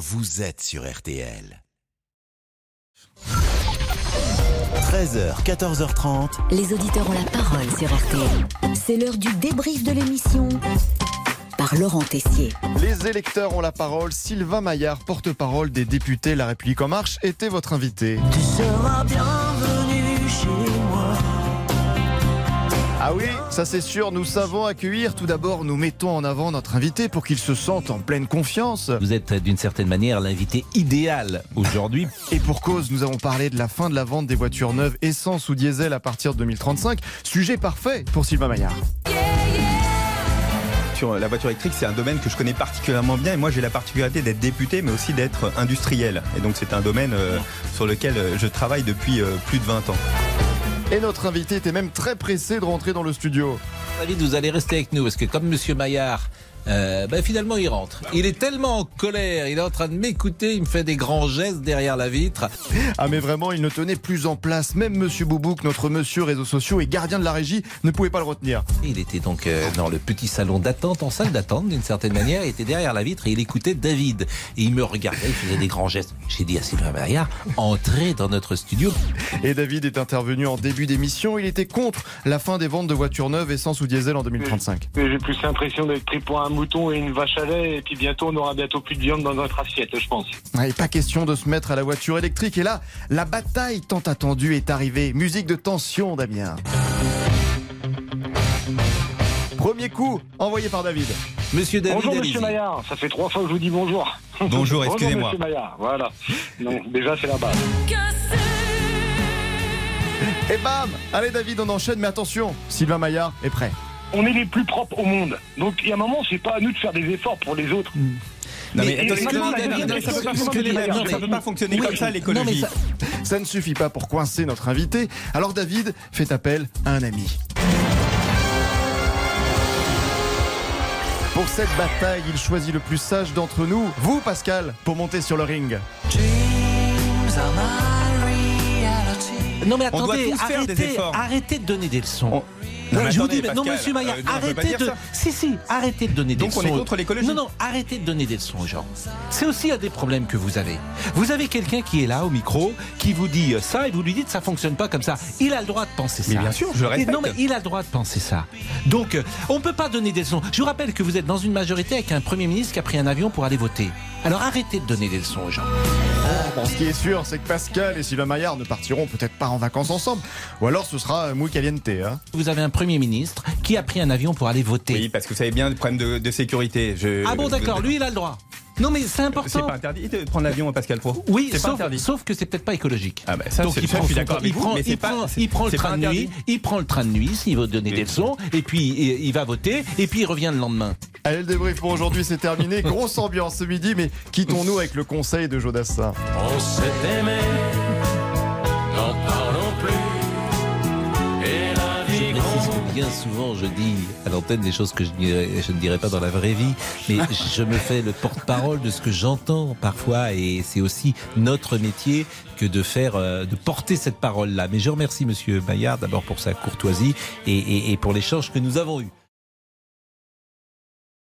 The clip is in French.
vous êtes sur RTL. 13h, 14h30. Les auditeurs ont la parole sur RTL. C'est l'heure du débrief de l'émission par Laurent Tessier. Les électeurs ont la parole. Sylvain Maillard, porte-parole des députés La République En Marche, était votre invité. Tu seras bienvenu Ah oui, ça c'est sûr, nous savons accueillir. Tout d'abord, nous mettons en avant notre invité pour qu'il se sente en pleine confiance. Vous êtes d'une certaine manière l'invité idéal aujourd'hui. Et pour cause, nous avons parlé de la fin de la vente des voitures neuves essence ou diesel à partir de 2035. Sujet parfait pour Sylvain Maillard. Sur la voiture électrique, c'est un domaine que je connais particulièrement bien et moi j'ai la particularité d'être député mais aussi d'être industriel. Et donc c'est un domaine euh, sur lequel euh, je travaille depuis euh, plus de 20 ans. Et notre invité était même très pressé de rentrer dans le studio. David, vous allez rester avec nous parce que comme Monsieur Maillard, euh, ben finalement il rentre. Il est tellement en colère, il est en train de m'écouter, il me fait des grands gestes derrière la vitre. Ah mais vraiment, il ne tenait plus en place. Même Monsieur Boubouk, notre monsieur réseaux sociaux et gardien de la régie, ne pouvait pas le retenir. Il était donc euh, dans le petit salon d'attente, en salle d'attente d'une certaine manière, il était derrière la vitre et il écoutait David. Et il me regardait, il faisait des grands gestes. J'ai dit à Sylvain Maillard, entrez dans notre studio. Et David est intervenu en début d'émission. Il était contre la fin des ventes de voitures neuves essence ou diesel en 2035. Mais J'ai plus l'impression d'être pris pour un mouton et une vache à lait, et puis bientôt on aura bientôt plus de viande dans notre assiette, je pense. Ouais, pas question de se mettre à la voiture électrique. Et là, la bataille tant attendue est arrivée. Musique de tension, Damien. Premier coup, envoyé par David. Monsieur David, bonjour. Monsieur Maillard, ça fait trois fois que je vous dis bonjour. Bonjour, excusez-moi. Monsieur Maillard, voilà. Donc déjà c'est la base. Et bam Allez David, on enchaîne, mais attention, Sylvain Maillard est prêt. On est les plus propres au monde. Donc il y a un moment, c'est pas à nous de faire des efforts pour les autres. Non Mais- ça peut pas fonctionner, et- non, ça peut pas fonctionner comme ça l'écologie. ça- Ça ne suffit pas pour coincer notre invité. Alors David fait appel à un ami. Pour cette bataille, il choisit le plus sage d'entre nous, vous Pascal, pour monter sur le ring. Dreams are. Non mais On doit attendez, tous faire des arrêtez, efforts. arrêtez de donner des leçons. On- Non, je vous dis, mais non, monsieur Maillard, euh, arrêtez de. Si, si, arrêtez de donner des Donc, on leçons. est contre l'écologie Non, non, arrêtez de donner des leçons aux gens. C'est aussi un des problèmes que vous avez. Vous avez quelqu'un qui est là au micro, qui vous dit ça et vous lui dites ça fonctionne pas comme ça. Il a le droit de penser ça. Mais bien sûr, je le. Non, mais il a le droit de penser ça. Donc, euh, on peut pas donner des leçons. Je vous rappelle que vous êtes dans une majorité avec un Premier ministre qui a pris un avion pour aller voter. Alors arrêtez de donner des leçons aux gens. Bon, ce qui est sûr, c'est que Pascal et Sylvain Maillard ne partiront peut-être pas en vacances ensemble. Ou alors ce sera muy caliente. Hein. Vous avez un Premier ministre qui a pris un avion pour aller voter. Oui, parce que vous savez bien le problème de, de sécurité. Je- Ah bon, d'accord, lui, il a le droit. Non, mais c'est C'est important. pas interdit de prendre l'avion, Pascal Pro Oui, c'est pas sauf, interdit. sauf que c'est peut-être pas écologique. Ah bah ça, Donc c'est- il ça, prend, je suis son- d'accord avec il vous, prend, mais c'est il pas- prend, c'est- il prend le c'est pas train de nuit, il prend le train de nuit s'il veut donner des leçons, et puis il, il va voter, et puis il revient le lendemain. Allez, le débrief pour aujourd'hui, c'est terminé. Grosse ambiance ce midi, mais quittons-nous avec le conseil de Jodassin. On s'est aimé, n'en parlons plus. Et la Je vie précise que bien souvent je dis à l'antenne des choses que je, dirais- je ne dirais pas dans la vraie vie, mais je me fais le porte-parole de ce que j'entends parfois, et c'est aussi notre métier que de faire, euh, de porter cette parole-là. Mais je remercie Monsieur Maillard d'abord pour sa courtoisie et, et- et pour l'échange que nous avons eu.